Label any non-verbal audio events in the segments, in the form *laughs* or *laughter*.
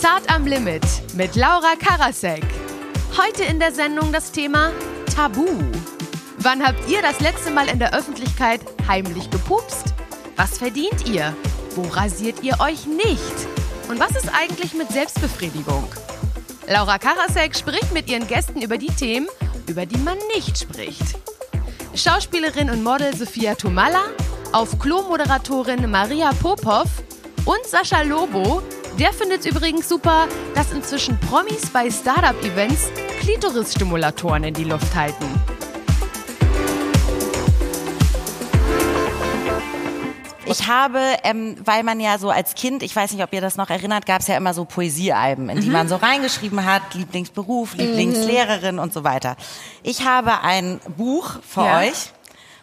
Zart am Limit mit Laura Karasek. Heute in der Sendung das Thema Tabu. Wann habt ihr das letzte Mal in der Öffentlichkeit heimlich gepupst? Was verdient ihr? Wo rasiert ihr euch nicht? Und was ist eigentlich mit Selbstbefriedigung? Laura Karasek spricht mit ihren Gästen über die Themen, über die man nicht spricht. Schauspielerin und Model Sophia Tomalla, auf Klo-Moderatorin Maria Popov und Sascha Lobo. Der findet es übrigens super, dass inzwischen Promis bei Startup-Events Klitoris-Stimulatoren in die Luft halten. Ich habe, ähm, weil man ja so als Kind, ich weiß nicht, ob ihr das noch erinnert, gab es ja immer so Poesiealben, in die man so reingeschrieben hat, Lieblingsberuf, Lieblingslehrerin und so weiter. Ich habe ein Buch für Ja. euch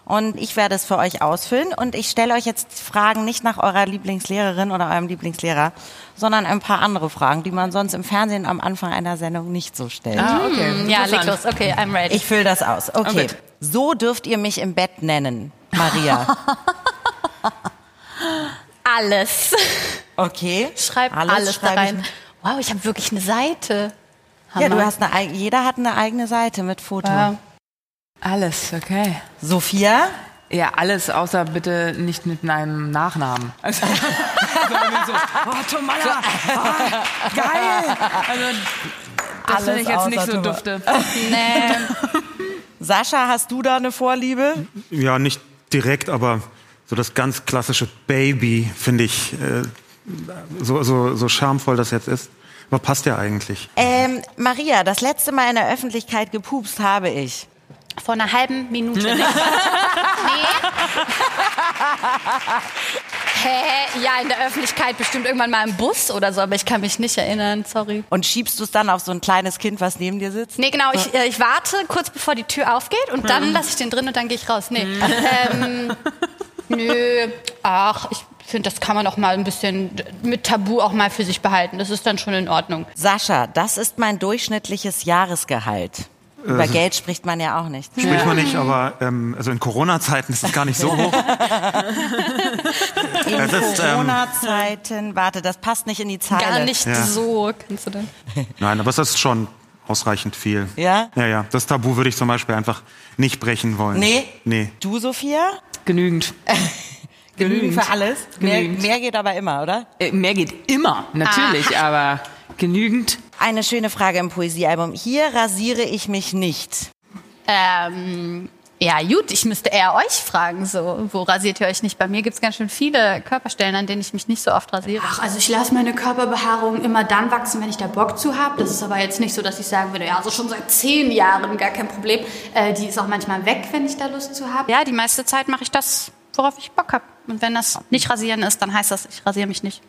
und ich werde es für euch ausfüllen und ich stelle euch jetzt Fragen nicht nach eurer Lieblingslehrerin oder eurem Lieblingslehrer, sondern ein paar andere Fragen, die man sonst im Fernsehen am Anfang einer Sendung nicht so stellt. Ah, okay. Ja, leg los. Okay, I'm ready. Ich fülle das aus. Okay. Okay. So dürft ihr mich im Bett nennen, Maria. *laughs* alles. Okay. Schreib alles, da schreibe ich rein. Wow, ich habe wirklich eine Seite. Ja, du Hammer. hast eine, jeder hat eine eigene Seite mit Foto. Ja. Alles, okay. Sophia? Ja, alles, außer bitte nicht mit einem Nachnamen. *laughs* Also, so, oh, Tomalla, oh, geil. Also, das finde ich jetzt nicht so Tomalla. dufte. *laughs* Nee. Sascha, hast du da eine Vorliebe? Ja, nicht direkt, aber so das ganz klassische Baby finde ich äh, so, so, so charmvoll das jetzt ist. Aber passt ja eigentlich. Ähm, Maria, das letzte Mal in der Öffentlichkeit gepupst habe ich. Vor einer halben Minute. *laughs* Nee. *laughs* Hä? Ja, in der Öffentlichkeit bestimmt irgendwann mal im Bus oder so, aber ich kann mich nicht erinnern, sorry. Und schiebst du es dann auf so ein kleines Kind, was neben dir sitzt? Nee, genau, ich, äh, ich warte kurz bevor die Tür aufgeht und dann lasse ich den drin und dann gehe ich raus. Nee. Ähm, *laughs* nö, ach, ich finde, das kann man auch mal ein bisschen mit Tabu auch mal für sich behalten. Das ist dann schon in Ordnung. Sascha, das ist mein durchschnittliches Jahresgehalt. Über Geld spricht man ja auch nicht. Spricht man *laughs* nicht, aber ähm, also in Corona-Zeiten ist es gar nicht so hoch. *laughs* In ähm, Corona-Zeiten, warte, das passt nicht in die Zeile. Gar nicht Ja. so, kannst du denn? Nein, aber es ist schon ausreichend viel. Ja? Ja, ja. Das Tabu würde ich zum Beispiel einfach nicht brechen wollen. Nee? Nee. Du, Sophia? Genügend. *laughs* Genügend für alles? Mehr, Genügend. mehr geht aber immer, oder? Äh, mehr geht immer, natürlich, aber genügend. Eine schöne Frage im Poesiealbum. Hier rasiere ich mich nicht. Ähm, ja, gut, ich müsste eher euch fragen, so, wo rasiert ihr euch nicht? Bei mir gibt's ganz schön viele Körperstellen, an denen ich mich nicht so oft rasiere. Ach, also ich lasse meine Körperbehaarung immer dann wachsen, wenn ich da Bock zu habe. Das ist aber jetzt nicht so, dass ich sagen würde, ja, also schon seit zehn Jahren gar kein Problem. Äh, die ist auch manchmal weg, wenn ich da Lust zu habe. Ja, die meiste Zeit mache ich das, worauf ich Bock habe. Und wenn das nicht rasieren ist, dann heißt das, ich rasiere mich nicht.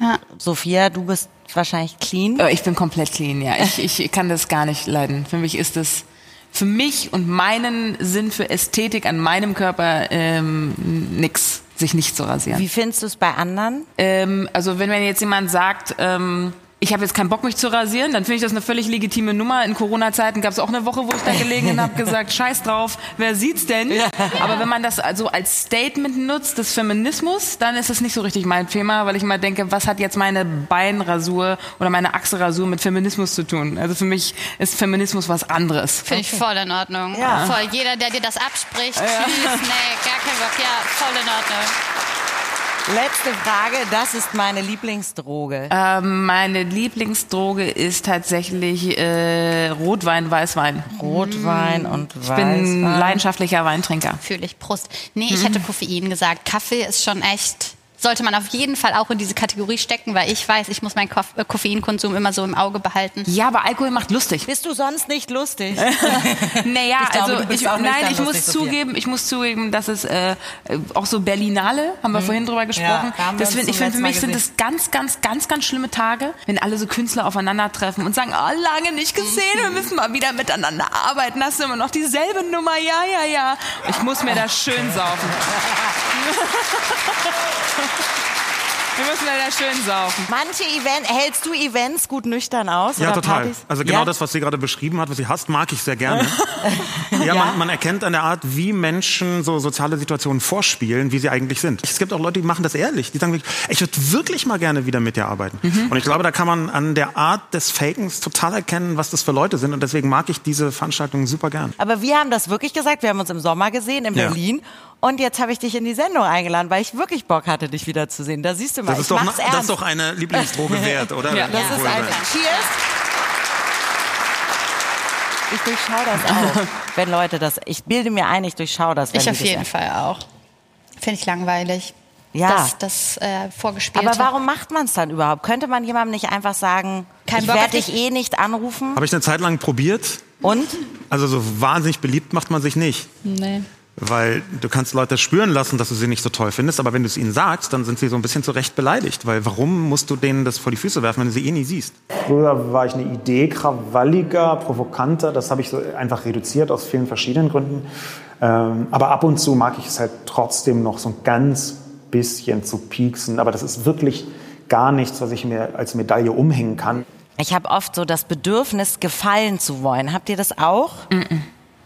Ja. Sophia, du bist wahrscheinlich clean. Äh, Ich bin komplett clean, ja. Ich, ich kann das gar nicht leiden. Für mich ist es, für mich und meinen Sinn für Ästhetik an meinem Körper ähm, nix, sich nicht zu rasieren. Wie findest du es bei anderen? Ähm, also wenn mir jetzt jemand sagt, ähm, ich habe jetzt keinen Bock, mich zu rasieren, dann finde ich das eine völlig legitime Nummer. In Corona-Zeiten gab es auch eine Woche, wo ich da gelegen und habe gesagt, *laughs* scheiß drauf, wer sieht's denn? Aber wenn man das also als Statement nutzt des Feminismus, dann ist das nicht so richtig mein Thema, weil ich immer denke, was hat jetzt meine Beinrasur oder meine Achselrasur mit Feminismus zu tun? Also für mich ist Feminismus was anderes. Finde ich voll in Ordnung. Ja. Voll. Jeder, der dir das abspricht, tschüss, nee, gar kein Bock. Ja, voll in Ordnung. Letzte Frage, das ist meine Lieblingsdroge. Ähm, meine Lieblingsdroge ist tatsächlich äh, Rotwein, Weißwein. Rotwein und Ich bin Weißwein. leidenschaftlicher Weintrinker. Fühle ich. Prost. Nee, ich hätte Koffein gesagt. Kaffee ist schon echt. Sollte man auf jeden Fall auch in diese Kategorie stecken, weil ich weiß, ich muss meinen Koff äh, Koffeinkonsum immer so im Auge behalten. Ja, aber Alkohol macht lustig. Bist du sonst nicht lustig? *laughs* Naja, Ich glaube, also ich, auch nein, ich muss lustig, Sophia. zugeben, ich muss zugeben, dass es äh, auch so Berlinale, haben wir vorhin drüber gesprochen. wir das find, ich finde, für mich sind das ganz, ganz, ganz, ganz schlimme Tage, wenn alle so Künstler aufeinandertreffen und sagen, oh, lange nicht gesehen, wir müssen mal wieder miteinander arbeiten. Hast du immer noch dieselbe Nummer? Ja, ja, ja. Ich muss mir das schön saufen. *laughs* Wir müssen leider schön saufen. Manche Events, hältst du Events gut nüchtern aus? Ja, oder total. Partys? Also genau ja? das, was sie gerade beschrieben hat, was sie hasst, mag ich sehr gerne. *laughs* ja, Man, man erkennt an der Art, wie Menschen so soziale Situationen vorspielen, wie sie eigentlich sind. Es gibt auch Leute, die machen das ehrlich. Die sagen, wirklich, ich würde wirklich mal gerne wieder mit dir arbeiten. Mhm. Und ich glaube, da kann man an der Art des Fakens total erkennen, was das für Leute sind. Und deswegen mag ich diese Veranstaltungen super gern. Aber wir haben das wirklich gesagt. Wir haben uns im Sommer gesehen in Ja. Berlin. Und jetzt habe ich dich in die Sendung eingeladen, weil ich wirklich Bock hatte, dich wiederzusehen. Da siehst du mal, Das ich ist, doch, mach's das ist doch eine Lieblingsdroge *laughs* wert, oder? Ja. Das ist ein Cheers. Ich durchschaue das auch, *laughs* wenn Leute das. Ich bilde mir ein, ich durchschaue das. Wenn Ich auf das jeden Fall auch. Finde ich langweilig. Ja. Das, das äh, Vorgespielte. Aber warum macht man es dann überhaupt? Könnte man jemandem nicht einfach sagen, Kein ich werde dich dich? eh nicht anrufen? Habe ich eine Zeit lang probiert. Und? Also so wahnsinnig beliebt macht man sich nicht. Nee. Weil du kannst Leute spüren lassen, dass du sie nicht so toll findest, aber wenn du es ihnen sagst, dann sind sie so ein bisschen zu Recht beleidigt. Weil warum musst du denen das vor die Füße werfen, wenn du sie eh nie siehst? Früher war ich eine Idee krawalliger, provokanter. Das habe ich so einfach reduziert aus vielen verschiedenen Gründen. Ähm, aber ab und zu mag ich es halt trotzdem noch so ein ganz bisschen zu pieksen. Aber das ist wirklich gar nichts, was ich mir als Medaille umhängen kann. Ich habe oft so das Bedürfnis, gefallen zu wollen. Habt ihr das auch?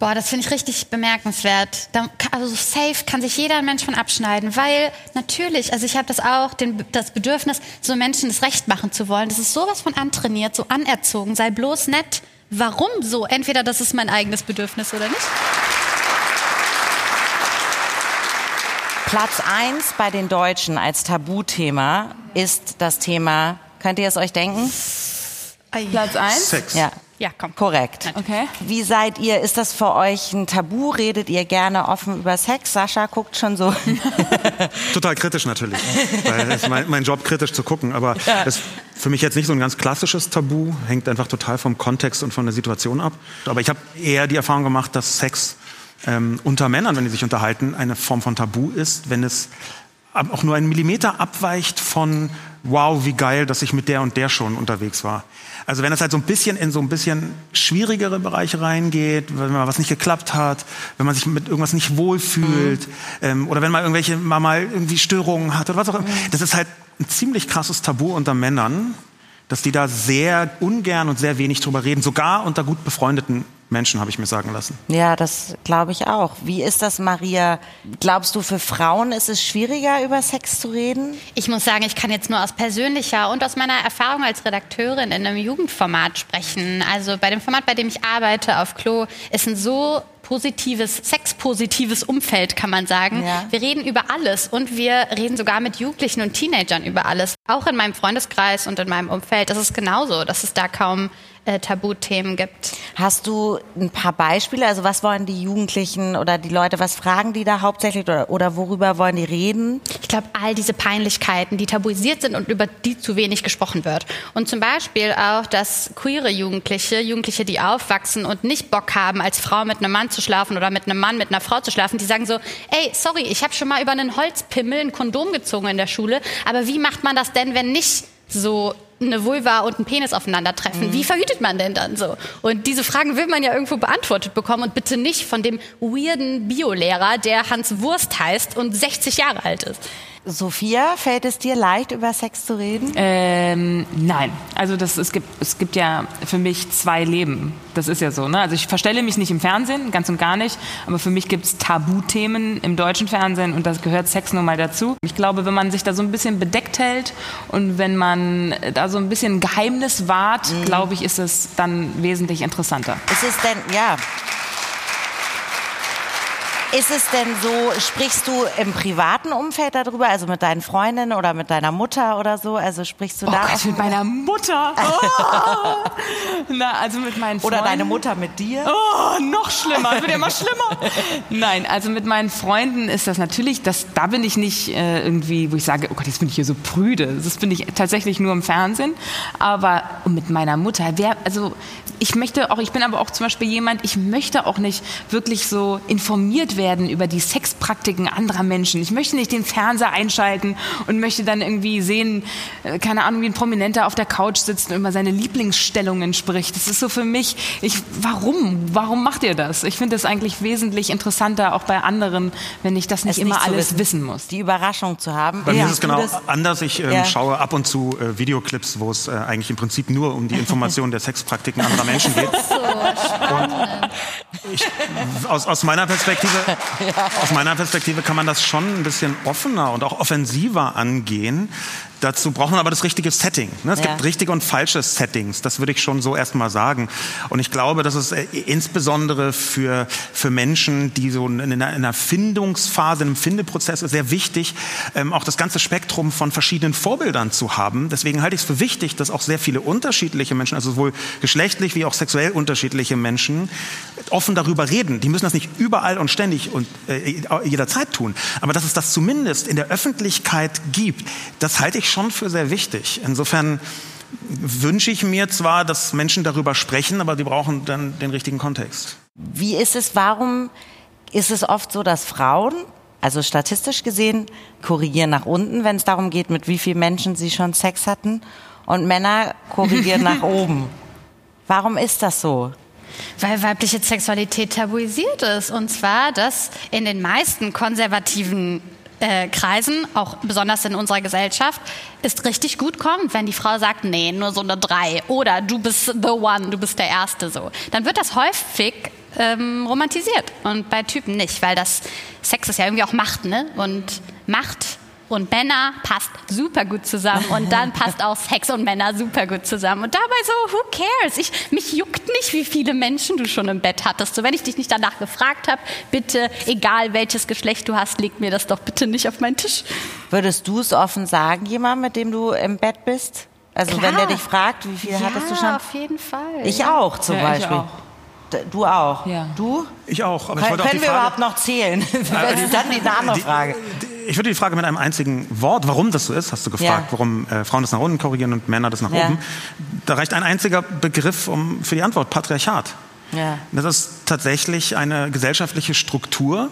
Boah, das finde ich richtig bemerkenswert. Da, also so safe kann sich jeder Mensch von abschneiden, weil natürlich, also ich habe das auch, den, das Bedürfnis, so Menschen das Recht machen zu wollen. Das ist sowas von antrainiert, so anerzogen. Sei bloß nett. Warum so? Entweder das ist mein eigenes Bedürfnis oder nicht. Platz eins bei den Deutschen als Tabuthema ist das Thema, könnt ihr es euch denken? Platz eins. Sex. Ja, Ja, komm. korrekt. Okay. Wie seid ihr? Ist das für euch ein Tabu? Redet ihr gerne offen über Sex? Sascha guckt schon so. *laughs* Total kritisch natürlich. Weil es ist mein, mein Job, kritisch zu gucken. Aber das ist für mich jetzt nicht so ein ganz klassisches Tabu. Hängt einfach total vom Kontext und von der Situation ab. Aber ich habe eher die Erfahrung gemacht, dass Sex ähm, unter Männern, wenn die sich unterhalten, eine Form von Tabu ist, wenn es auch nur einen Millimeter abweicht von wow, wie geil, dass ich mit der und der schon unterwegs war. Also wenn es halt so ein bisschen in so ein bisschen schwierigere Bereiche reingeht, wenn mal was nicht geklappt hat, wenn man sich mit irgendwas nicht wohlfühlt ähm, oder wenn man irgendwelche mal, mal irgendwie Störungen hat oder was auch immer. Das ist halt ein ziemlich krasses Tabu unter Männern, dass die da sehr ungern und sehr wenig drüber reden, sogar unter gut befreundeten Menschen, habe ich mir sagen lassen. Ja, das glaube ich auch. Wie ist das, Maria? Glaubst du, für Frauen ist es schwieriger, über Sex zu reden? Ich muss sagen, ich kann jetzt nur aus persönlicher und aus meiner Erfahrung als Redakteurin in einem Jugendformat sprechen. Also bei dem Format, bei dem ich arbeite auf Klo, ist ein so positives, sexpositives Umfeld, kann man sagen. Ja. Wir reden über alles und wir reden sogar mit Jugendlichen und Teenagern über alles. Auch in meinem Freundeskreis und in meinem Umfeld. Ist genauso, dass es da kaum äh, Tabuthemen gibt. Hast du ein paar Beispiele? Also was wollen die Jugendlichen oder die Leute, was fragen die da hauptsächlich oder, oder worüber wollen die reden? Ich glaube, all diese Peinlichkeiten, die tabuisiert sind und über die zu wenig gesprochen wird. Und zum Beispiel auch, dass queere Jugendliche, Jugendliche, die aufwachsen und nicht Bock haben, als Frau mit einem Mann zu schlafen oder mit einem Mann mit einer Frau zu schlafen, die sagen so, ey, sorry, ich habe schon mal über einen Holzpimmel ein Kondom gezogen in der Schule, aber wie macht man das denn, wenn nicht so eine Vulva und ein Penis aufeinandertreffen. Wie verhütet man denn dann so? Und diese Fragen will man ja irgendwo beantwortet bekommen und bitte nicht von dem weirden Biolehrer, der Hans Wurst heißt und 60 Jahre alt ist. Sophia, fällt es dir leicht, über Sex zu reden? Ähm, nein. Also das, es, gibt, es gibt ja für mich zwei Leben. Das ist ja so. Ne? Also ich verstelle mich nicht im Fernsehen, ganz und gar nicht. Aber für mich gibt es Tabuthemen im deutschen Fernsehen und das gehört Sex nun mal dazu. Ich glaube, wenn man sich da so ein bisschen bedeckt hält und wenn man da so ein bisschen Geheimnis wahrt, glaube ich, ist es dann wesentlich interessanter. Ist es denn, ja. Ist es denn so, sprichst du im privaten Umfeld darüber, also mit deinen Freundinnen oder mit deiner Mutter oder so? Also sprichst du Oh da Gott, mit meiner Mutter. Oh. Na, also mit meinen oder Freunden. deine Mutter mit dir? Oh, noch schlimmer, es wird ja immer schlimmer. *laughs* Nein, also mit meinen Freunden ist das natürlich, das, da bin ich nicht äh, irgendwie, wo ich sage, oh Gott, jetzt bin ich hier so prüde. Das bin ich tatsächlich nur im Fernsehen. Aber mit meiner Mutter, wer, also ich möchte auch, ich bin aber auch zum Beispiel jemand, ich möchte auch nicht wirklich so informiert werden werden über die Sexpraktiken anderer Menschen. Ich möchte nicht den Fernseher einschalten und möchte dann irgendwie sehen, äh, keine Ahnung, wie ein Prominenter auf der Couch sitzt und über seine Lieblingsstellungen spricht. Das ist so für mich, ich, warum? Warum macht ihr das? Ich finde es eigentlich wesentlich interessanter, auch bei anderen, wenn ich das nicht Es immer nicht alles wissen. wissen muss. Die Überraschung zu haben. Bei mir Ja. ist es genau das- anders. Ich ähm, Ja. schaue ab und zu äh, Videoclips, wo es äh, eigentlich im Prinzip nur um die Information der Sexpraktiken anderer Menschen geht. *laughs* Ich, aus, aus, meiner Perspektive, *laughs* aus meiner Perspektive kann man das schon ein bisschen offener und auch offensiver angehen. Dazu braucht man aber das richtige Setting. Ne? Es Ja. gibt richtige und falsche Settings. Das würde ich schon so erstmal sagen. Und ich glaube, dass es äh, insbesondere für, für Menschen, die so in einer, in einer Findungsphase, in einem Findeprozess ist, sehr wichtig, ähm, auch das ganze Spektrum von verschiedenen Vorbildern zu haben. Deswegen halte ich es für wichtig, dass auch sehr viele unterschiedliche Menschen, also sowohl geschlechtlich wie auch sexuell unterschiedliche Menschen, offen darüber reden. Die müssen das nicht überall und ständig und äh, jederzeit tun. Aber dass es das zumindest in der Öffentlichkeit gibt, das halte ich schon für sehr wichtig. Insofern wünsche ich mir zwar, dass Menschen darüber sprechen, aber die brauchen dann den richtigen Kontext. Wie ist es, warum ist es oft so, dass Frauen, also statistisch gesehen, korrigieren nach unten, wenn es darum geht, mit wie vielen Menschen sie schon Sex hatten, und Männer korrigieren nach *laughs* oben? Warum ist das so? Weil weibliche Sexualität tabuisiert ist. Und zwar, dass in den meisten konservativen äh, Kreisen, auch besonders in unserer Gesellschaft, es richtig gut kommt, wenn die Frau sagt, nee, nur so eine drei oder du bist the one, du bist der Erste so. Dann wird das häufig ähm, romantisiert und bei Typen nicht, weil das Sex ist ja irgendwie auch Macht, ne? Und Macht und Männer passt super gut zusammen und dann *laughs* passt auch Sex und Männer super gut zusammen. Und dabei so, who cares? Ich, mich juckt nicht, wie viele Menschen du schon im Bett hattest. So, wenn ich dich nicht danach gefragt habe, bitte, egal welches Geschlecht du hast, leg mir das doch bitte nicht auf meinen Tisch. Würdest du es offen sagen, jemand, mit dem du im Bett bist? Also Klar. wenn der dich fragt, wie viel hattest du schon? auf jeden Fall. Ich auch zum Ja, ich Beispiel. auch. Du auch. Ja. Du? Ich auch. Aber ich Können auch die wir Frage, überhaupt noch zählen? *laughs* das ist dann die andere Frage. Ich würde die Frage mit einem einzigen Wort, warum das so ist, hast du gefragt, Ja. warum äh, Frauen das nach unten korrigieren und Männer das nach Ja. oben. Da reicht ein einziger Begriff um, für die Antwort, Patriarchat. Ja. Das ist tatsächlich eine gesellschaftliche Struktur,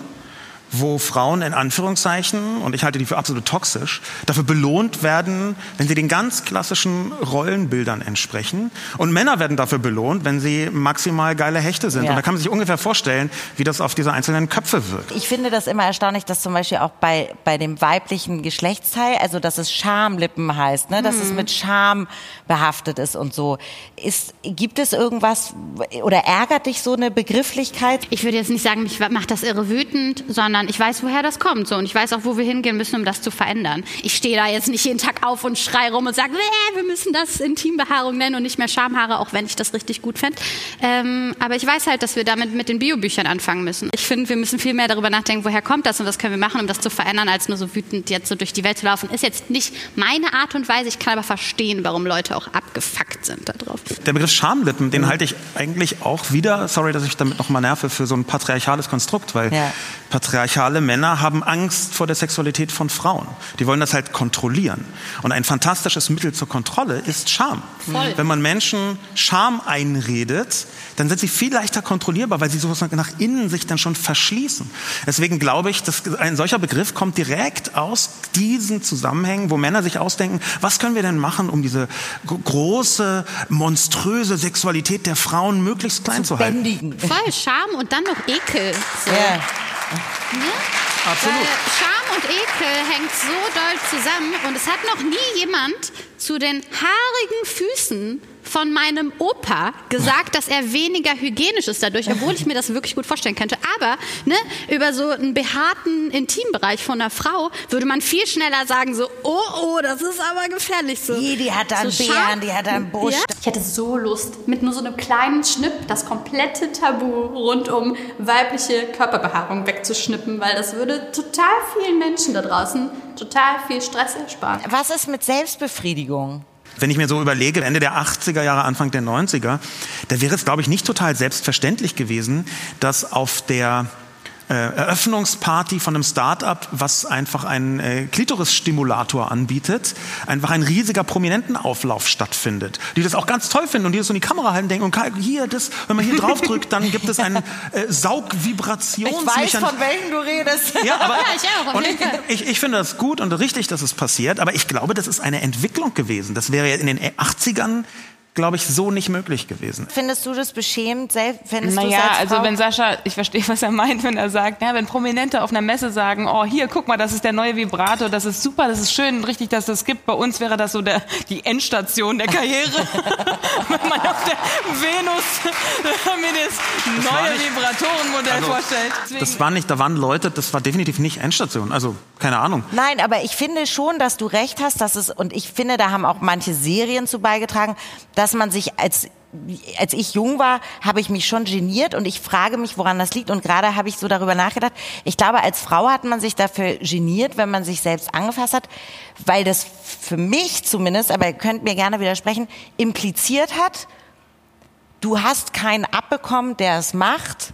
wo Frauen in Anführungszeichen, und ich halte die für absolut toxisch, dafür belohnt werden, wenn sie den ganz klassischen Rollenbildern entsprechen. Und Männer werden dafür belohnt, wenn sie maximal geile Hechte sind. Ja. Und da kann man sich ungefähr vorstellen, wie das auf diese einzelnen Köpfe wirkt. Ich finde das immer erstaunlich, dass zum Beispiel auch bei, bei dem weiblichen Geschlechtsteil, also dass es Schamlippen heißt, ne, dass es mit Scham behaftet ist und so. Ist, gibt es irgendwas oder ärgert dich so eine Begrifflichkeit? Ich würde jetzt nicht sagen, mich macht das irre wütend, sondern ich weiß, woher das kommt. So. Und ich weiß auch, wo wir hingehen müssen, um das zu verändern. Ich stehe da jetzt nicht jeden Tag auf und schreie rum und sage, "Bäh, wir müssen das Intimbehaarung nennen und nicht mehr Schamhaare, auch wenn ich das richtig gut fände. Ähm, aber ich weiß halt, dass wir damit mit den Biobüchern anfangen müssen. Ich finde, wir müssen viel mehr darüber nachdenken, woher kommt das und was können wir machen, um das zu verändern, als nur so wütend jetzt so durch die Welt zu laufen. Ist jetzt nicht meine Art und Weise. Ich kann aber verstehen, warum Leute auch abgefuckt sind darauf. Der Begriff Schamlippen, den halte ich eigentlich auch wieder, sorry, dass ich damit nochmal nerve, für so ein patriarchales Konstrukt, weil Ja. Patriarchale Männer haben Angst vor der Sexualität von Frauen. Die wollen das halt kontrollieren. Und ein fantastisches Mittel zur Kontrolle ist Scham. Voll. Wenn man Menschen Scham einredet, dann sind sie viel leichter kontrollierbar, weil sie sowas nach innen sich dann schon verschließen. Deswegen glaube ich, dass ein solcher Begriff kommt direkt aus diesen Zusammenhängen, wo Männer sich ausdenken, was können wir denn machen, um diese gro- große, monströse Sexualität der Frauen möglichst klein zu, halten. Bändigen. Voll Scham und dann noch Ekel. So. Ja. Absolut. Weil Scham und Ekel hängt so doll zusammen und es hat noch nie jemand zu den haarigen Füßen von meinem Opa gesagt, dass er weniger hygienisch ist dadurch, obwohl ich mir das wirklich gut vorstellen könnte. Aber ne, über so einen behaarten Intimbereich von einer Frau würde man viel schneller sagen so, oh, oh, das ist aber gefährlich. So, Die, die hat da einen so Bären, die hat einen Busch. Ja? Ich hätte so Lust, mit nur so einem kleinen Schnipp das komplette Tabu rund um weibliche Körperbehaarung wegzuschnippen, weil das würde total vielen Menschen da draußen total viel Stress ersparen. Was ist mit Selbstbefriedigung? Wenn ich mir so überlege, Ende der 80er Jahre, Anfang der 90er, da wäre es, glaube ich, nicht total selbstverständlich gewesen, dass auf der äh, Eröffnungsparty von einem Start-up, was einfach einen äh, Klitorisstimulator anbietet, einfach ein riesiger Prominentenauflauf stattfindet, die das auch ganz toll finden und die das so in die Kamera halten, denken, okay, hier, das, wenn man hier draufdrückt, dann gibt es einen äh, Saugvibrationsmechanismus. Ich weiß, von welchen du redest. Ja, aber *laughs* Ja, ich auch, und ich, ich, ich finde das gut und richtig, dass es passiert, aber ich glaube, das ist eine Entwicklung gewesen. Das wäre ja in den 80ern, glaube ich, so nicht möglich gewesen. Findest du das beschämend? Findest Naja, es als also wenn Sascha, ich verstehe, was er meint, wenn er sagt, ja, wenn Prominente auf einer Messe sagen, oh hier, guck mal, das ist der neue Vibrator, das ist super, das ist schön und richtig, dass das gibt. Bei uns wäre das so der, die Endstation der Karriere. *laughs* wenn man auf der Venus mir das neue nicht- Vibratorenmodell Also, vorstellt. Deswegen- Das war nicht, da waren Leute, das war definitiv nicht Endstation. Also, keine Ahnung. Nein, aber ich finde schon, dass du recht hast, dass es, und ich finde, da haben auch manche Serien zu beigetragen, dass man sich als als ich jung war, habe ich mich schon geniert und ich frage mich, woran das liegt. Und gerade habe ich so darüber nachgedacht. Ich glaube, als Frau hat man sich dafür geniert, wenn man sich selbst angefasst hat, weil das für mich zumindest, aber ihr könnt mir gerne widersprechen, impliziert hat, du hast keinen abbekommen, der es macht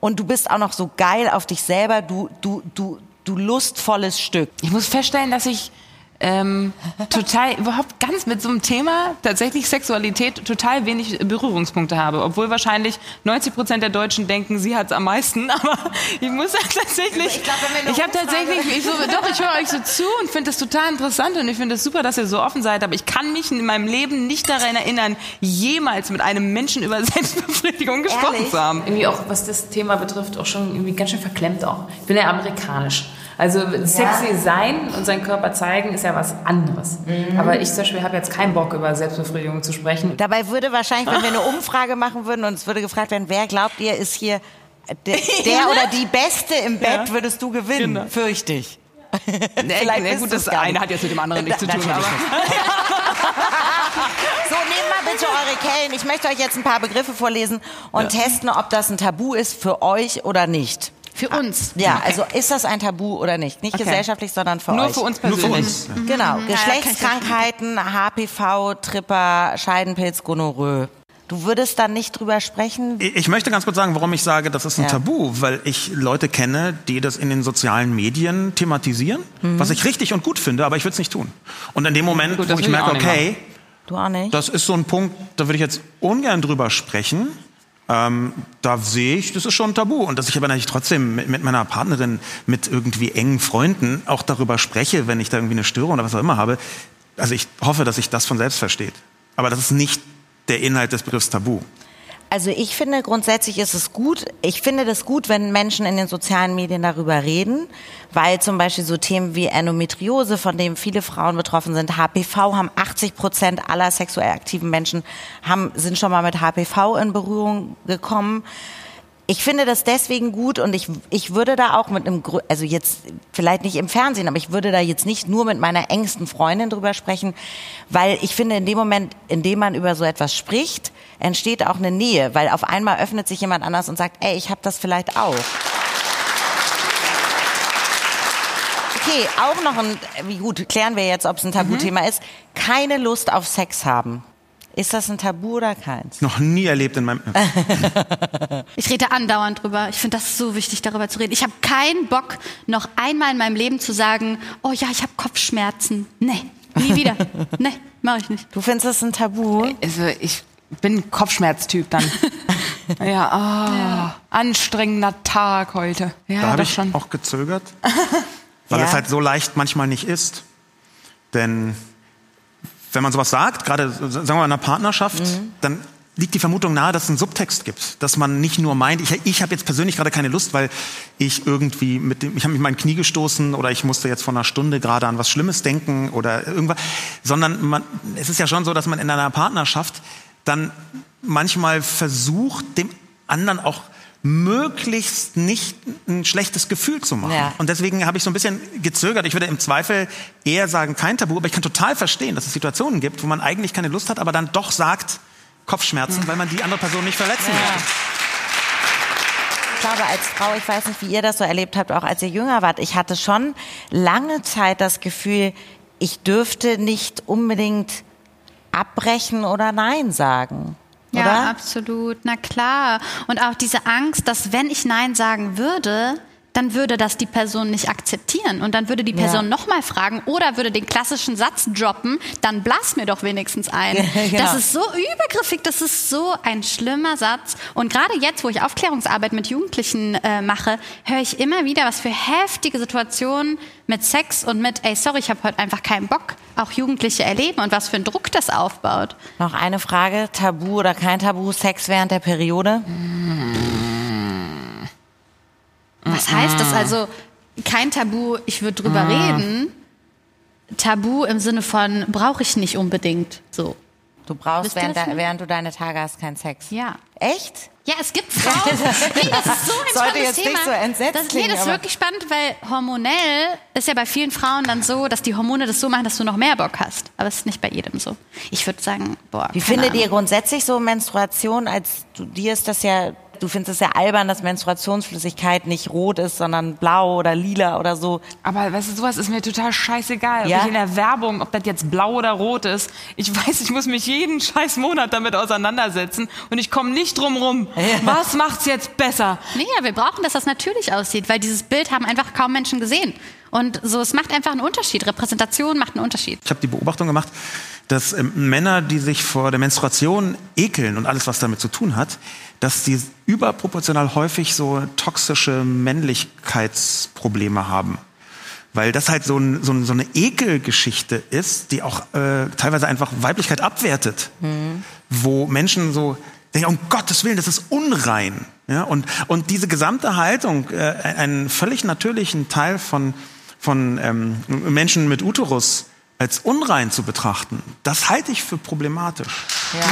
und du bist auch noch so geil auf dich selber, du, du, du, du lustvolles Stück. Ich muss feststellen, dass ich ähm, total überhaupt ganz mit so einem Thema tatsächlich Sexualität total wenig Berührungspunkte habe, obwohl wahrscheinlich 90 Prozent der Deutschen denken, sie hat es am meisten. *laughs* Aber ich muss sagen, tatsächlich, Ich glaub, ich habe tatsächlich, ich so, doch, ich höre euch so zu und finde das total interessant und ich finde es das super, dass ihr so offen seid. Aber ich kann mich in meinem Leben nicht daran erinnern, jemals mit einem Menschen über *laughs* Selbstbefriedigung gesprochen Ehrlich? zu haben. irgendwie auch, was das Thema betrifft, auch schon irgendwie ganz schön verklemmt auch. Ich bin ja amerikanisch. Also sexy sein und seinen Körper zeigen ist ja was anderes. Aber ich zum Beispiel habe jetzt keinen Bock, über Selbstbefriedigung zu sprechen. Dabei würde wahrscheinlich, wenn wir eine *laughs* Umfrage machen würden und es würde gefragt werden, wer glaubt ihr ist hier der, der *laughs* oder die Beste im Bett, würdest du gewinnen, Genau. fürchte ich. *laughs* Vielleicht nee, gut, das eine hat jetzt mit dem anderen nichts zu tun. Aber So, nehmt mal bitte eure Kellen. Ich möchte euch jetzt ein paar Begriffe vorlesen und testen, ob das ein Tabu ist für euch oder nicht. Für uns. Ja, also ist das ein Tabu oder nicht? Nicht Okay. gesellschaftlich, sondern für nur euch. für uns Nur persönlich. für uns. Genau, kann ich Geschlechtskrankheiten, HPV, Tripper, Scheidenpilz, Gonorrhoe. Du würdest dann nicht drüber sprechen? Ich möchte ganz kurz sagen, warum ich sage, das ist ein Ja. Tabu, weil ich Leute kenne, die das in den sozialen Medien thematisieren, Mhm. was ich richtig und gut finde, aber ich würde es nicht tun. Und in dem Moment, Gut, wo ich merke, okay, Du auch nicht? das ist so ein Punkt, da würde ich jetzt ungern drüber sprechen. Ähm, da sehe ich, das ist schon ein Tabu. Und dass ich aber natürlich trotzdem mit, mit meiner Partnerin, mit irgendwie engen Freunden auch darüber spreche, wenn ich da irgendwie eine Störung oder was auch immer habe. Also ich hoffe, dass sich das von selbst versteht. Aber das ist nicht der Inhalt des Begriffs Tabu. Also ich finde grundsätzlich ist es gut. Ich finde das gut, wenn Menschen in den sozialen Medien darüber reden, weil zum Beispiel so Themen wie Endometriose, von dem viele Frauen betroffen sind, HPV haben 80 Prozent aller sexuell aktiven Menschen haben, sind schon mal mit HPV in Berührung gekommen. Ich finde das deswegen gut und ich, ich würde da auch mit einem, also jetzt vielleicht nicht im Fernsehen, aber ich würde da jetzt nicht nur mit meiner engsten Freundin drüber sprechen, weil ich finde, in dem Moment, in dem man über so etwas spricht, entsteht auch eine Nähe, weil auf einmal öffnet sich jemand anders und sagt, ey, ich habe das vielleicht auch. Okay, auch noch ein, wie gut, klären wir jetzt, ob es ein Tabuthema ist, keine Lust auf Sex haben. Ist das ein Tabu oder keins? Noch nie erlebt in meinem. *laughs* Ich rede andauernd drüber. Ich finde das so wichtig, darüber zu reden. Ich habe keinen Bock, noch einmal in meinem Leben zu sagen, oh ja, ich habe Kopfschmerzen. Nee, nie wieder. *laughs* nee, mache ich nicht. Du findest das ein Tabu? Also ich bin ein Kopfschmerztyp dann. *laughs* ja, ah, anstrengender Tag heute. Ja, Da habe doch ich schon. auch gezögert, *laughs* weil Ja. es halt so leicht manchmal nicht ist. Denn wenn man sowas sagt, gerade sagen wir mal in einer Partnerschaft, Mhm. dann liegt die Vermutung nahe, dass es einen Subtext gibt, dass man nicht nur meint, ich, ich habe jetzt persönlich gerade keine Lust, weil ich irgendwie mit dem, ich habe mich mein Knie gestoßen oder ich musste jetzt vor einer Stunde gerade an was Schlimmes denken oder irgendwas, sondern man, es ist ja schon so, dass man in einer Partnerschaft dann manchmal versucht, dem anderen auch möglichst nicht ein schlechtes Gefühl zu machen. Ja. Und deswegen habe ich so ein bisschen gezögert. Ich würde im Zweifel eher sagen, kein Tabu, aber ich kann total verstehen, dass es Situationen gibt, wo man eigentlich keine Lust hat, aber dann doch sagt, Kopfschmerzen, weil man die andere Person nicht verletzen möchte. Ich glaube, als Frau, ich weiß nicht, wie ihr das so erlebt habt, auch als ihr jünger wart, ich hatte schon lange Zeit das Gefühl, ich dürfte nicht unbedingt abbrechen oder Nein sagen. Ja, oder? absolut. Na klar. Und auch diese Angst, dass wenn ich Nein sagen würde, dann würde das die Person nicht akzeptieren. Und dann würde die Person Ja. nochmal fragen oder würde den klassischen Satz droppen, dann blass mir doch wenigstens ein. *laughs* Genau. Das ist so übergriffig, das ist so ein schlimmer Satz. Und gerade jetzt, wo ich Aufklärungsarbeit mit Jugendlichen äh, mache, höre ich immer wieder, was für heftige Situationen mit Sex und mit, ey, sorry, ich habe heute einfach keinen Bock, auch Jugendliche erleben und was für einen Druck das aufbaut. Noch eine Frage, Tabu oder kein Tabu, Sex während der Periode? Was heißt das also? Kein Tabu, ich würde drüber Ah. reden. Tabu im Sinne von brauche ich nicht unbedingt. So. Du brauchst, während, de- während du deine Tage hast, keinen Sex. Ja. Echt? Ja, es gibt Frauen. *laughs* Nee, das ist so ein Sollte spannendes jetzt Thema. nicht so entsetzt das, nee, klingen, das ist wirklich spannend, weil hormonell ist ja bei vielen Frauen dann so, dass die Hormone das so machen, dass du noch mehr Bock hast. Aber es ist nicht bei jedem so. Ich würde sagen, boah. Wie findet Ahnung. ihr grundsätzlich so Menstruation? Als du, dir ist das ja, du findest es ja albern, dass Menstruationsflüssigkeit nicht rot ist, sondern blau oder lila oder so. Aber weißt du, sowas ist mir total scheißegal. Ob Ja? ich in der Werbung, ob das jetzt blau oder rot ist. Ich *laughs* weiß, ich muss mich jeden scheiß Monat damit auseinandersetzen und ich komme nicht drum rum. *laughs* Was macht's jetzt besser? Nee, ja, wir brauchen, dass das natürlich aussieht, weil dieses Bild haben einfach kaum Menschen gesehen. Und so, es macht einfach einen Unterschied. Repräsentation macht einen Unterschied. Ich habe die Beobachtung gemacht, dass ähm, Männer, die sich vor der Menstruation ekeln und alles, was damit zu tun hat, dass die überproportional häufig so toxische Männlichkeitsprobleme haben. Weil das halt so, ein, so, ein, so eine Ekelgeschichte ist, die auch äh, teilweise einfach Weiblichkeit abwertet. Wo Menschen so denken, um Gottes Willen, das ist unrein. Ja? Und, und diese gesamte Haltung, äh, einen völlig natürlichen Teil von, von ähm, Menschen mit Uterus als unrein zu betrachten, das halte ich für problematisch. Ja. ja.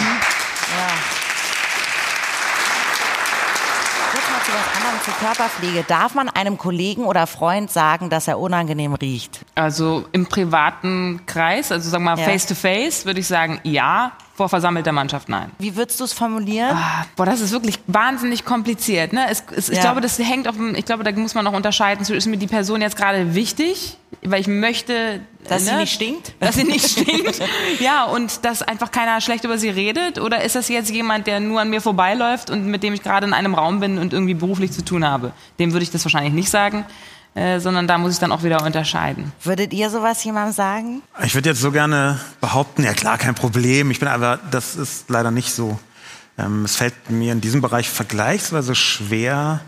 Kurz mal zu was anderem, zur Körperpflege. Darf man einem Kollegen oder Freund sagen, dass er unangenehm riecht? Also im privaten Kreis, also sagen wir mal Ja. face to face, würde ich sagen, ja. Vor versammelter Mannschaft, nein. Wie würdest du es formulieren? Ah, Boah, das ist wirklich wahnsinnig kompliziert. Ne? Es, es, Ich Ja. glaube, das hängt auf dem, ich glaube, da muss man noch unterscheiden. Ist mir die Person jetzt gerade wichtig, weil ich möchte, Dass sie ne, nicht stinkt? dass sie nicht stinkt. *laughs* ja, und dass einfach keiner schlecht über sie redet. Oder ist das jetzt jemand, der nur an mir vorbeiläuft und mit dem ich gerade in einem Raum bin und irgendwie beruflich zu tun habe? Dem würde ich das wahrscheinlich nicht sagen, äh, sondern da muss ich dann auch wieder unterscheiden. Würdet ihr sowas jemandem sagen? Ich würde jetzt so gerne behaupten, ja klar, kein Problem. Ich bin aber, das ist leider nicht so. Ähm, es fällt mir in diesem Bereich vergleichsweise schwer,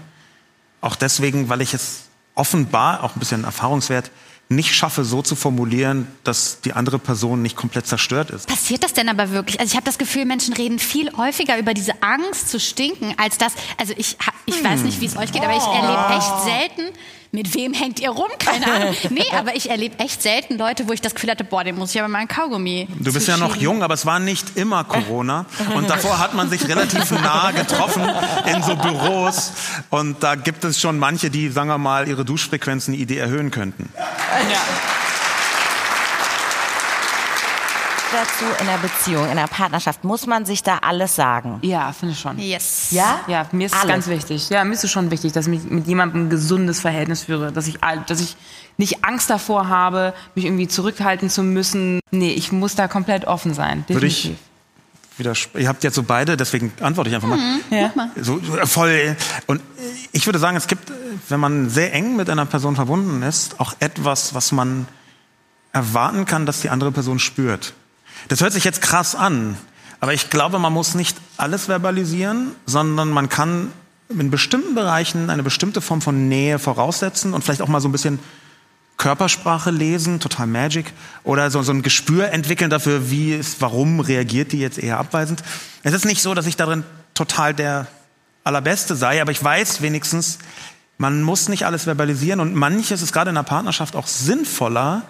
auch deswegen, weil ich es offenbar, auch ein bisschen Erfahrungswert, nicht schaffe, so zu formulieren, dass die andere Person nicht komplett zerstört ist. Passiert das denn aber wirklich? Also ich habe das Gefühl, Menschen reden viel häufiger über diese Angst zu stinken, als das. Also ich, ich weiß nicht, wie es euch geht, aber ich erlebe echt selten. Mit wem hängt ihr rum? Keine Ahnung. *laughs* Nee, aber ich erlebe echt selten Leute, wo ich das Gefühl hatte, boah, dem muss ich aber mal ein Kaugummi. Du bist ja noch jung, aber es war nicht immer Corona. Und davor hat man sich relativ *laughs* nah getroffen in so Büros. Und da gibt es schon manche, die, sagen wir mal, ihre Duschfrequenzen Idee erhöhen könnten. Dazu in der Beziehung, in der Partnerschaft, muss man sich da alles sagen? Ja, finde ich schon. Yes. Ja? Ja, mir ist es Alles. ganz wichtig. Ja, mir ist es schon wichtig, dass ich mit, mit jemandem ein gesundes Verhältnis führe, dass ich, dass ich nicht Angst davor habe, mich irgendwie zurückhalten zu müssen. Nee, ich muss da komplett offen sein. Würde ich Definitiv. Ihr habt jetzt so beide, deswegen antworte ich einfach mal. Ja. So, so, äh, voll. Und ich würde sagen, es gibt, äh, wenn man sehr eng mit einer Person verbunden ist, auch etwas, was man erwarten kann, dass die andere Person spürt. Das hört sich jetzt krass an, aber ich glaube, man muss nicht alles verbalisieren, sondern man kann in bestimmten Bereichen eine bestimmte Form von Nähe voraussetzen und vielleicht auch mal so ein bisschen Körpersprache lesen, total Magic, oder so, so ein Gespür entwickeln dafür, wie ist, warum reagiert die jetzt eher abweisend. Es ist nicht so, dass ich darin total der Allerbeste sei, aber ich weiß wenigstens, man muss nicht alles verbalisieren und manches ist gerade in der Partnerschaft auch sinnvoller,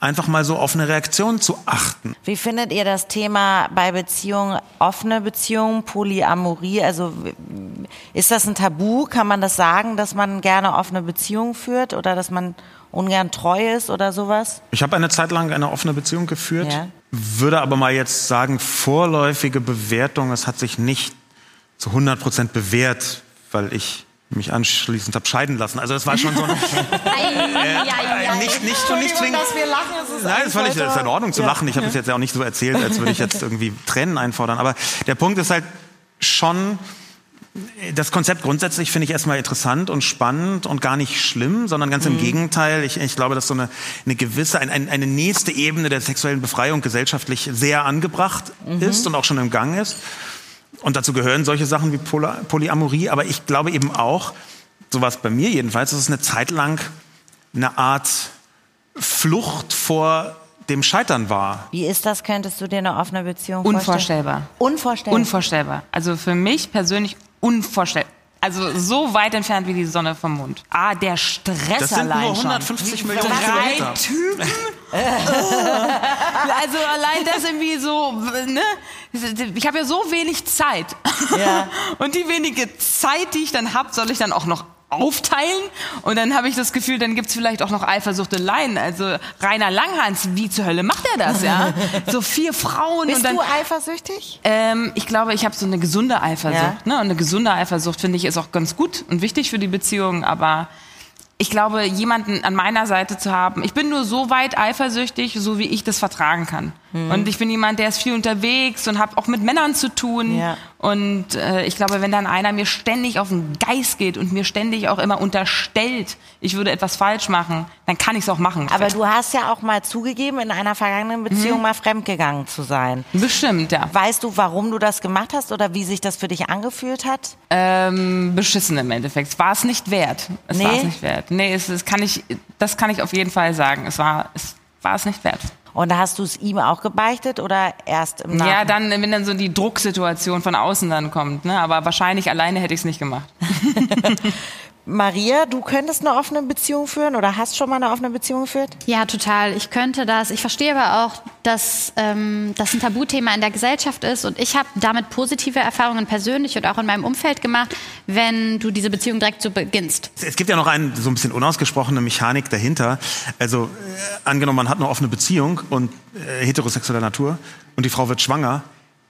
einfach mal so auf eine Reaktion zu achten. Wie findet ihr das Thema bei Beziehungen, offene Beziehungen, Polyamorie? Also ist das ein Tabu? Kann man das sagen, dass man gerne offene Beziehungen führt oder dass man ungern treu ist oder sowas? Ich habe eine Zeit lang eine offene Beziehung geführt, Ja. würde aber mal jetzt sagen, vorläufige Bewertung, es hat sich nicht zu 100 Prozent bewährt, weil ich mich anschließend habe scheiden lassen. Also das war schon so ein, *laughs* *laughs* äh, nicht, nicht, so nicht zwingend. wir lachen, ist Nein, das ist völlig das ist in Ordnung zu lachen. Ich habe es jetzt ja auch nicht so erzählt, als würde ich jetzt *laughs* irgendwie Tränen einfordern. Aber der Punkt ist halt, schon das Konzept grundsätzlich finde ich erstmal interessant und spannend und gar nicht schlimm, sondern ganz im Gegenteil. Ich, ich glaube, dass so eine, eine gewisse, ein, ein, eine nächste Ebene der sexuellen Befreiung gesellschaftlich sehr angebracht ist und auch schon im Gang ist. Und dazu gehören solche Sachen wie Poly Polyamorie, aber ich glaube eben auch, so war es bei mir jedenfalls, dass es eine Zeit lang eine Art Flucht vor dem Scheitern war. Wie ist das? Könntest du dir eine offene Beziehung Unvorstellbar. vorstellen? Unvorstellbar. Unvorstellbar. Also für mich persönlich unvorstellbar. Also so weit entfernt wie die Sonne vom Mond. Ah, der Stress Das sind allein nur schon. 150 Millionen Drei Kilometer. Typen. *laughs* also allein das irgendwie so, ne? Ich habe ja so wenig Zeit. Ja. *laughs* Und die wenige Zeit, die ich dann habe, soll ich dann auch noch aufteilen und dann habe ich das Gefühl, dann gibt's vielleicht auch noch Eifersuchteleien. Also Rainer Langhans, wie zur Hölle macht er das, ja? *laughs* So vier Frauen Bist und dann du eifersüchtig? ähm, ich glaube, ich habe so eine gesunde Eifersucht. Ja. Ne? Und eine gesunde Eifersucht finde ich ist auch ganz gut und wichtig für die Beziehung. Aber ich glaube, jemanden an meiner Seite zu haben, ich bin nur so weit eifersüchtig, so wie ich das vertragen kann. Hm. Und ich bin jemand, der ist viel unterwegs und habe auch mit Männern zu tun. Ja. Und äh, ich glaube, wenn dann einer mir ständig auf den Geist geht und mir ständig auch immer unterstellt, ich würde etwas falsch machen, dann kann ich es auch machen. Aber du hast ja auch mal zugegeben, in einer vergangenen Beziehung mal fremdgegangen zu sein. Bestimmt, ja. Weißt du, warum du das gemacht hast oder wie sich das für dich angefühlt hat? Ähm, beschissen im Endeffekt. Es war es nicht wert. Es Nee? war es nicht wert. Nee, es, es kann ich, das kann ich auf jeden Fall sagen. Es war es, war es nicht wert. Und hast du es ihm auch gebeichtet oder erst im Nachhinein? Ja, dann, wenn dann so die Drucksituation von außen dann kommt. Ne? Aber wahrscheinlich alleine hätte ich es nicht gemacht. *laughs* *laughs* Maria, du könntest eine offene Beziehung führen oder hast schon mal eine offene Beziehung geführt? Ja, total. Ich könnte das. Ich verstehe aber auch, dass ähm, das ein Tabuthema in der Gesellschaft ist. Und ich habe damit positive Erfahrungen persönlich und auch in meinem Umfeld gemacht, wenn du diese Beziehung direkt so beginnst. Es gibt ja noch eine so ein bisschen unausgesprochene Mechanik dahinter. Also äh, angenommen, man hat eine offene Beziehung und äh, heterosexueller Natur und die Frau wird schwanger,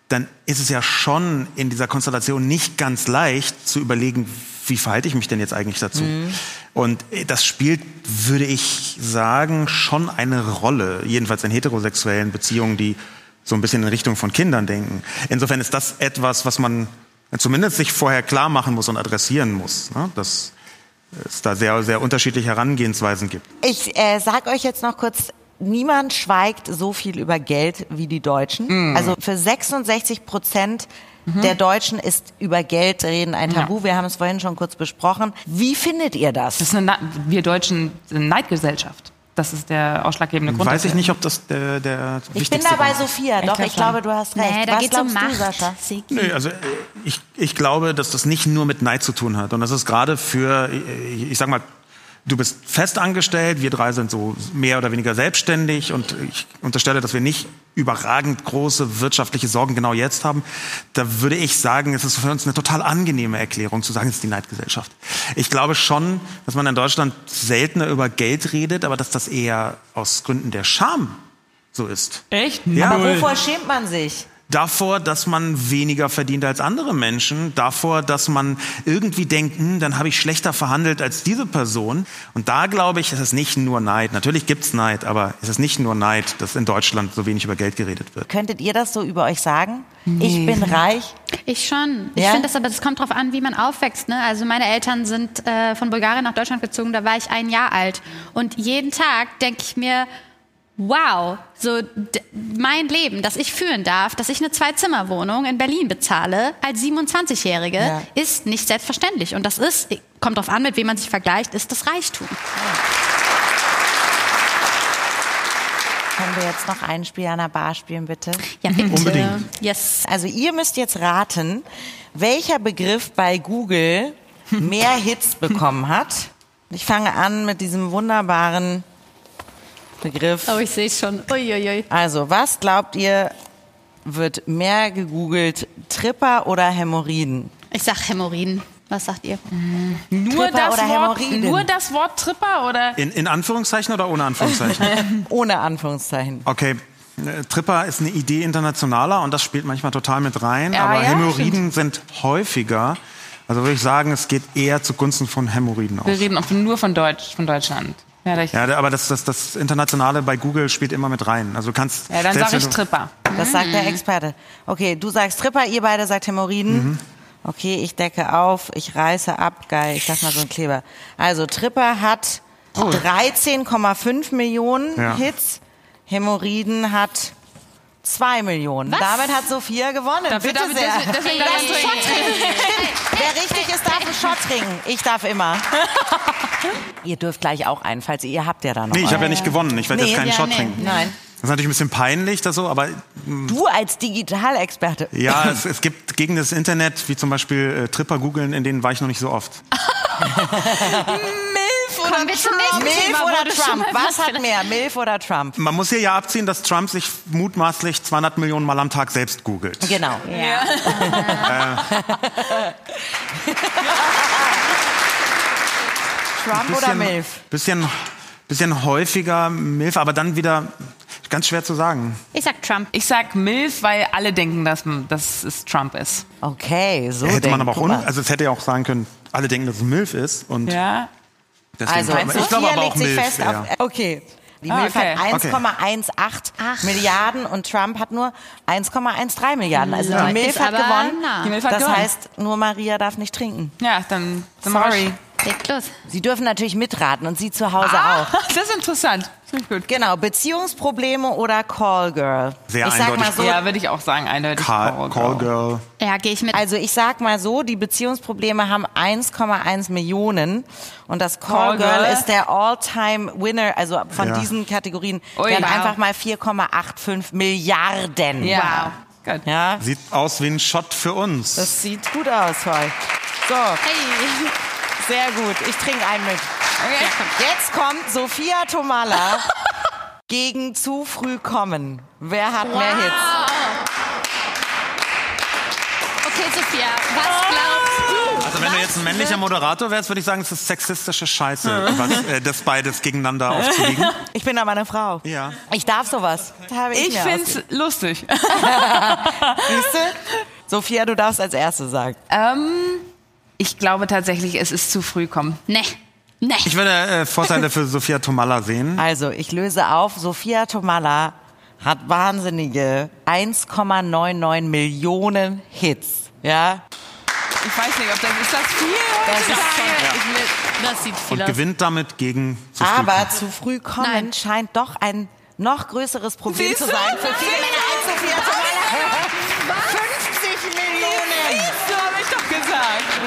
dann ist es ja schon in dieser Konstellation nicht ganz leicht zu überlegen, wie verhalte ich mich denn jetzt eigentlich dazu? Und äh, das spielt, würde ich sagen, schon eine Rolle, jedenfalls in heterosexuellen Beziehungen, die so ein bisschen in Richtung von Kindern denken. Insofern ist das etwas, was man zumindest sich vorher klar machen muss und adressieren muss. Ne? Dass es da sehr, sehr unterschiedliche Herangehensweisen gibt. Ich äh, sag euch jetzt noch kurz, niemand schweigt so viel über Geld wie die Deutschen. Also für 66 Prozent der Deutschen ist über Geld reden ein Tabu. Wir haben es vorhin schon kurz besprochen. Wie findet ihr das? Das ist eine, wir Deutschen sind eine Neidgesellschaft. Das ist der ausschlaggebende Grund. Weiß ich nicht, ob das der, der Ich bin wichtigste da bei Grund ist. Sophia. Doch, glaub ich glaube, du hast recht. Nee, da Was geht es um glaubst Macht. du, Sascha? Also äh, ich, ich glaube, dass das nicht nur mit Neid zu tun hat. Und das ist gerade für, äh, ich sag mal, du bist festangestellt, wir drei sind so mehr oder weniger selbstständig und ich unterstelle, dass wir nicht überragend große wirtschaftliche Sorgen genau jetzt haben. Da würde ich sagen, es ist für uns eine total angenehme Erklärung zu sagen, es ist die Neidgesellschaft. Ich glaube schon, dass man in Deutschland seltener über Geld redet, aber dass das eher aus Gründen der Scham so ist. Echt? Ja, Aber wovor schämt man sich? Davor, dass man weniger verdient als andere Menschen, davor, dass man irgendwie denkt, hm, dann habe ich schlechter verhandelt als diese Person. Und da glaube ich, ist es nicht nur Neid. Natürlich gibt's Neid, aber es ist nicht nur Neid, dass in Deutschland so wenig über Geld geredet wird. Könntet ihr das so über euch sagen? Ich bin reich. Ich schon. Ich Ja? finde das aber, das kommt drauf an, wie man aufwächst. Ne? Also meine Eltern sind äh, von Bulgarien nach Deutschland gezogen, da war ich ein Jahr alt. Und jeden Tag denke ich mir, wow, so d- mein Leben, das ich führen darf, dass ich eine Zwei-Zimmer-Wohnung in Berlin bezahle als 27-Jährige, Ja. ist nicht selbstverständlich. Und das ist, kommt drauf an, mit wem man sich vergleicht, ist das Reichtum. Können wir jetzt noch ein Spiel an der Bar spielen, bitte? Ja, bitte. Unbedingt. Yes. Also ihr müsst jetzt raten, welcher Begriff bei Google mehr Hits bekommen hat. Ich fange an mit diesem wunderbaren Begriff. Oh, ich sehe schon. Uiuiui. Also, was glaubt ihr, wird mehr gegoogelt, Tripper oder Hämorrhoiden? Ich sag Hämorrhoiden. Was sagt ihr? Nur Tripper das, oder Wort, nur das Wort Tripper oder? In, in Anführungszeichen oder ohne Anführungszeichen? *laughs* Ohne Anführungszeichen. Okay. Tripper ist eine Idee internationaler und das spielt manchmal total mit rein. Ja, aber ja, Hämorrhoiden sind häufiger. Also würde ich sagen, es geht eher zugunsten von Hämorrhoiden aus. Wir reden auch nur von, Deutsch, von Deutschland. Ja, Ja, aber das, das, das Internationale bei Google spielt immer mit rein. Also kannst. ja dann sage ich Tripper. Das sagt der Experte. Okay, du sagst Tripper, ihr beide sagt Hämorrhoiden. Mhm. Okay, ich decke auf, ich reiße ab. Geil, ich sag mal so ein Kleber. Also Tripper hat 13,5 Millionen. Ja. Hits. Hämorrhoiden hat 2 Millionen. Damit hat Sophia gewonnen. Dafür Bitte sehr. deswegen. Wer richtig ist, darf einen Shot trinken. Ich darf immer. *laughs* ihr dürft gleich auch einen, falls ihr, ihr habt ja da noch. Nee, ich habe ja nicht gewonnen. Ich werde Nee, jetzt keinen ja, Shot nee. trinken. Nein. Das ist natürlich ein bisschen peinlich, das so, aber Du als Digitalexperte. ja, es, es gibt gegen das Internet, wie zum Beispiel äh, Tripper googeln, in denen war ich noch nicht so oft. *laughs* *laughs* Oder Kommen wir zum nächsten Milf oder Trump? Was hat mehr, Milf oder Trump? Man muss hier ja abziehen, dass Trump sich mutmaßlich 200 Millionen Mal am Tag selbst googelt. Genau. Trump oder Milf? Bisschen, bisschen häufiger Milf, aber dann wieder ganz schwer zu sagen. Ich sag Trump. Ich sag Milf, weil alle denken, dass, dass es Trump ist. Okay, so Hätte man aber auch, also es hätte ja auch sagen können, alle denken, dass es Milf ist und Ja. Deswegen, Also, aber ich glaube aber auch legt sich Milf. fest ja. auf... Okay. Die Ah, Milf okay. hat 1,18 Milliarden und Trump hat nur 1,13 Milliarden. Also die Leute, Milf ist hat gewonnen. Die Milf hat Das gewonnen. heißt, nur Maria darf nicht trinken. Ja, dann wir Sorry. Los. Sie dürfen natürlich mitraten und Sie zu Hause Ah, auch. *laughs* das ist interessant. Gut. Genau, Beziehungsprobleme oder Callgirl. Sehr ich sag mal eindeutig. so, Ja, würde ich auch sagen, eindeutig. Call, Call Girl. Ja, gehe ich mit. also ich sag mal so, die Beziehungsprobleme haben 1,1 Millionen und das Callgirl Callgirl. ist der All-Time-Winner, also von Ja. diesen Kategorien, Ui, der hat wow. einfach mal 4,85 Milliarden. Ja. Gut. Ja, Sieht aus wie ein Shot für uns. das sieht gut aus, voll. So, Hey. sehr gut. Ich trinke einen mit. Jetzt kommt Sophia Tomala *laughs* gegen zu früh kommen. Wer hat mehr Hits? Okay, Sophia, was glaubst du? also wenn du jetzt ein männlicher Moderator wärst, würde ich sagen, es ist sexistische Scheiße, was, äh, das beides gegeneinander aufzuwiegen. *laughs* Ich bin aber eine Frau. Ja. Ich darf sowas. Ich Ich finde es lustig. *laughs* Siehst du? Sophia, du darfst als Erste sagen. ähm, ich glaube tatsächlich, es ist zu früh kommen. Ne. Ne. Ich würde äh, Vorteile für Sophia Tomalla sehen. Also, ich löse auf. Sophia Tomalla hat wahnsinnige 1,99 Millionen Hits. Ja? Ich weiß nicht, ob das ist das viel. Das ist Das sieht viel Und aus. gewinnt damit gegen zu früh Aber kommen. zu früh kommen Nein. scheint doch ein noch größeres Problem Siehst zu du? sein für viele Männer als Sophia Tomalla. *laughs*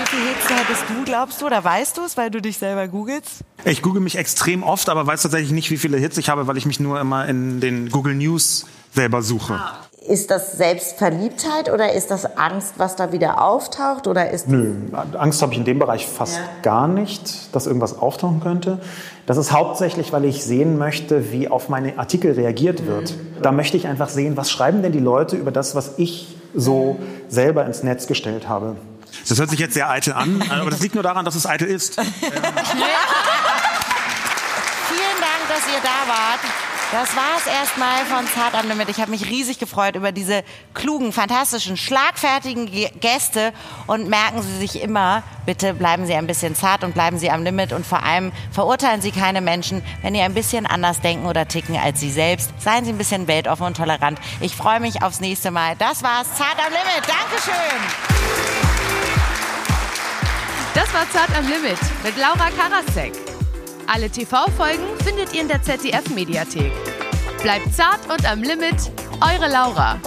gesagt. Wie viele Hits hättest du, glaubst du? Oder weißt du es, weil du dich selber googelst? Ich google mich extrem oft, aber weiß tatsächlich nicht, wie viele Hits ich habe, weil ich mich nur immer in den Google News selber suche. Ist das Selbstverliebtheit oder ist das Angst, was da wieder auftaucht? Oder ist Nö, Angst habe ich in dem Bereich fast gar nicht, dass irgendwas auftauchen könnte. Das ist hauptsächlich, weil ich sehen möchte, wie auf meine Artikel reagiert wird. Da möchte ich einfach sehen, was schreiben denn die Leute über das, was ich so selber ins Netz gestellt habe. Das hört sich jetzt sehr eitel an, aber das liegt nur daran, dass es eitel ist. *laughs* Vielen Dank, dass ihr da wart. Das war es erstmal von Zart am Limit. Ich habe mich riesig gefreut über diese klugen, fantastischen, schlagfertigen Ge- Gäste. Und merken Sie sich immer, bitte bleiben Sie ein bisschen zart und bleiben Sie am Limit. Und vor allem verurteilen Sie keine Menschen, wenn die ein bisschen anders denken oder ticken als Sie selbst. Seien Sie ein bisschen weltoffen und tolerant. Ich freue mich aufs nächste Mal. Das war's. Zart am Limit. Dankeschön. Das war Zart am Limit mit Laura Karasek. Alle TV-Folgen findet ihr in der ZDF-Mediathek. Bleibt zart und am Limit, eure Laura.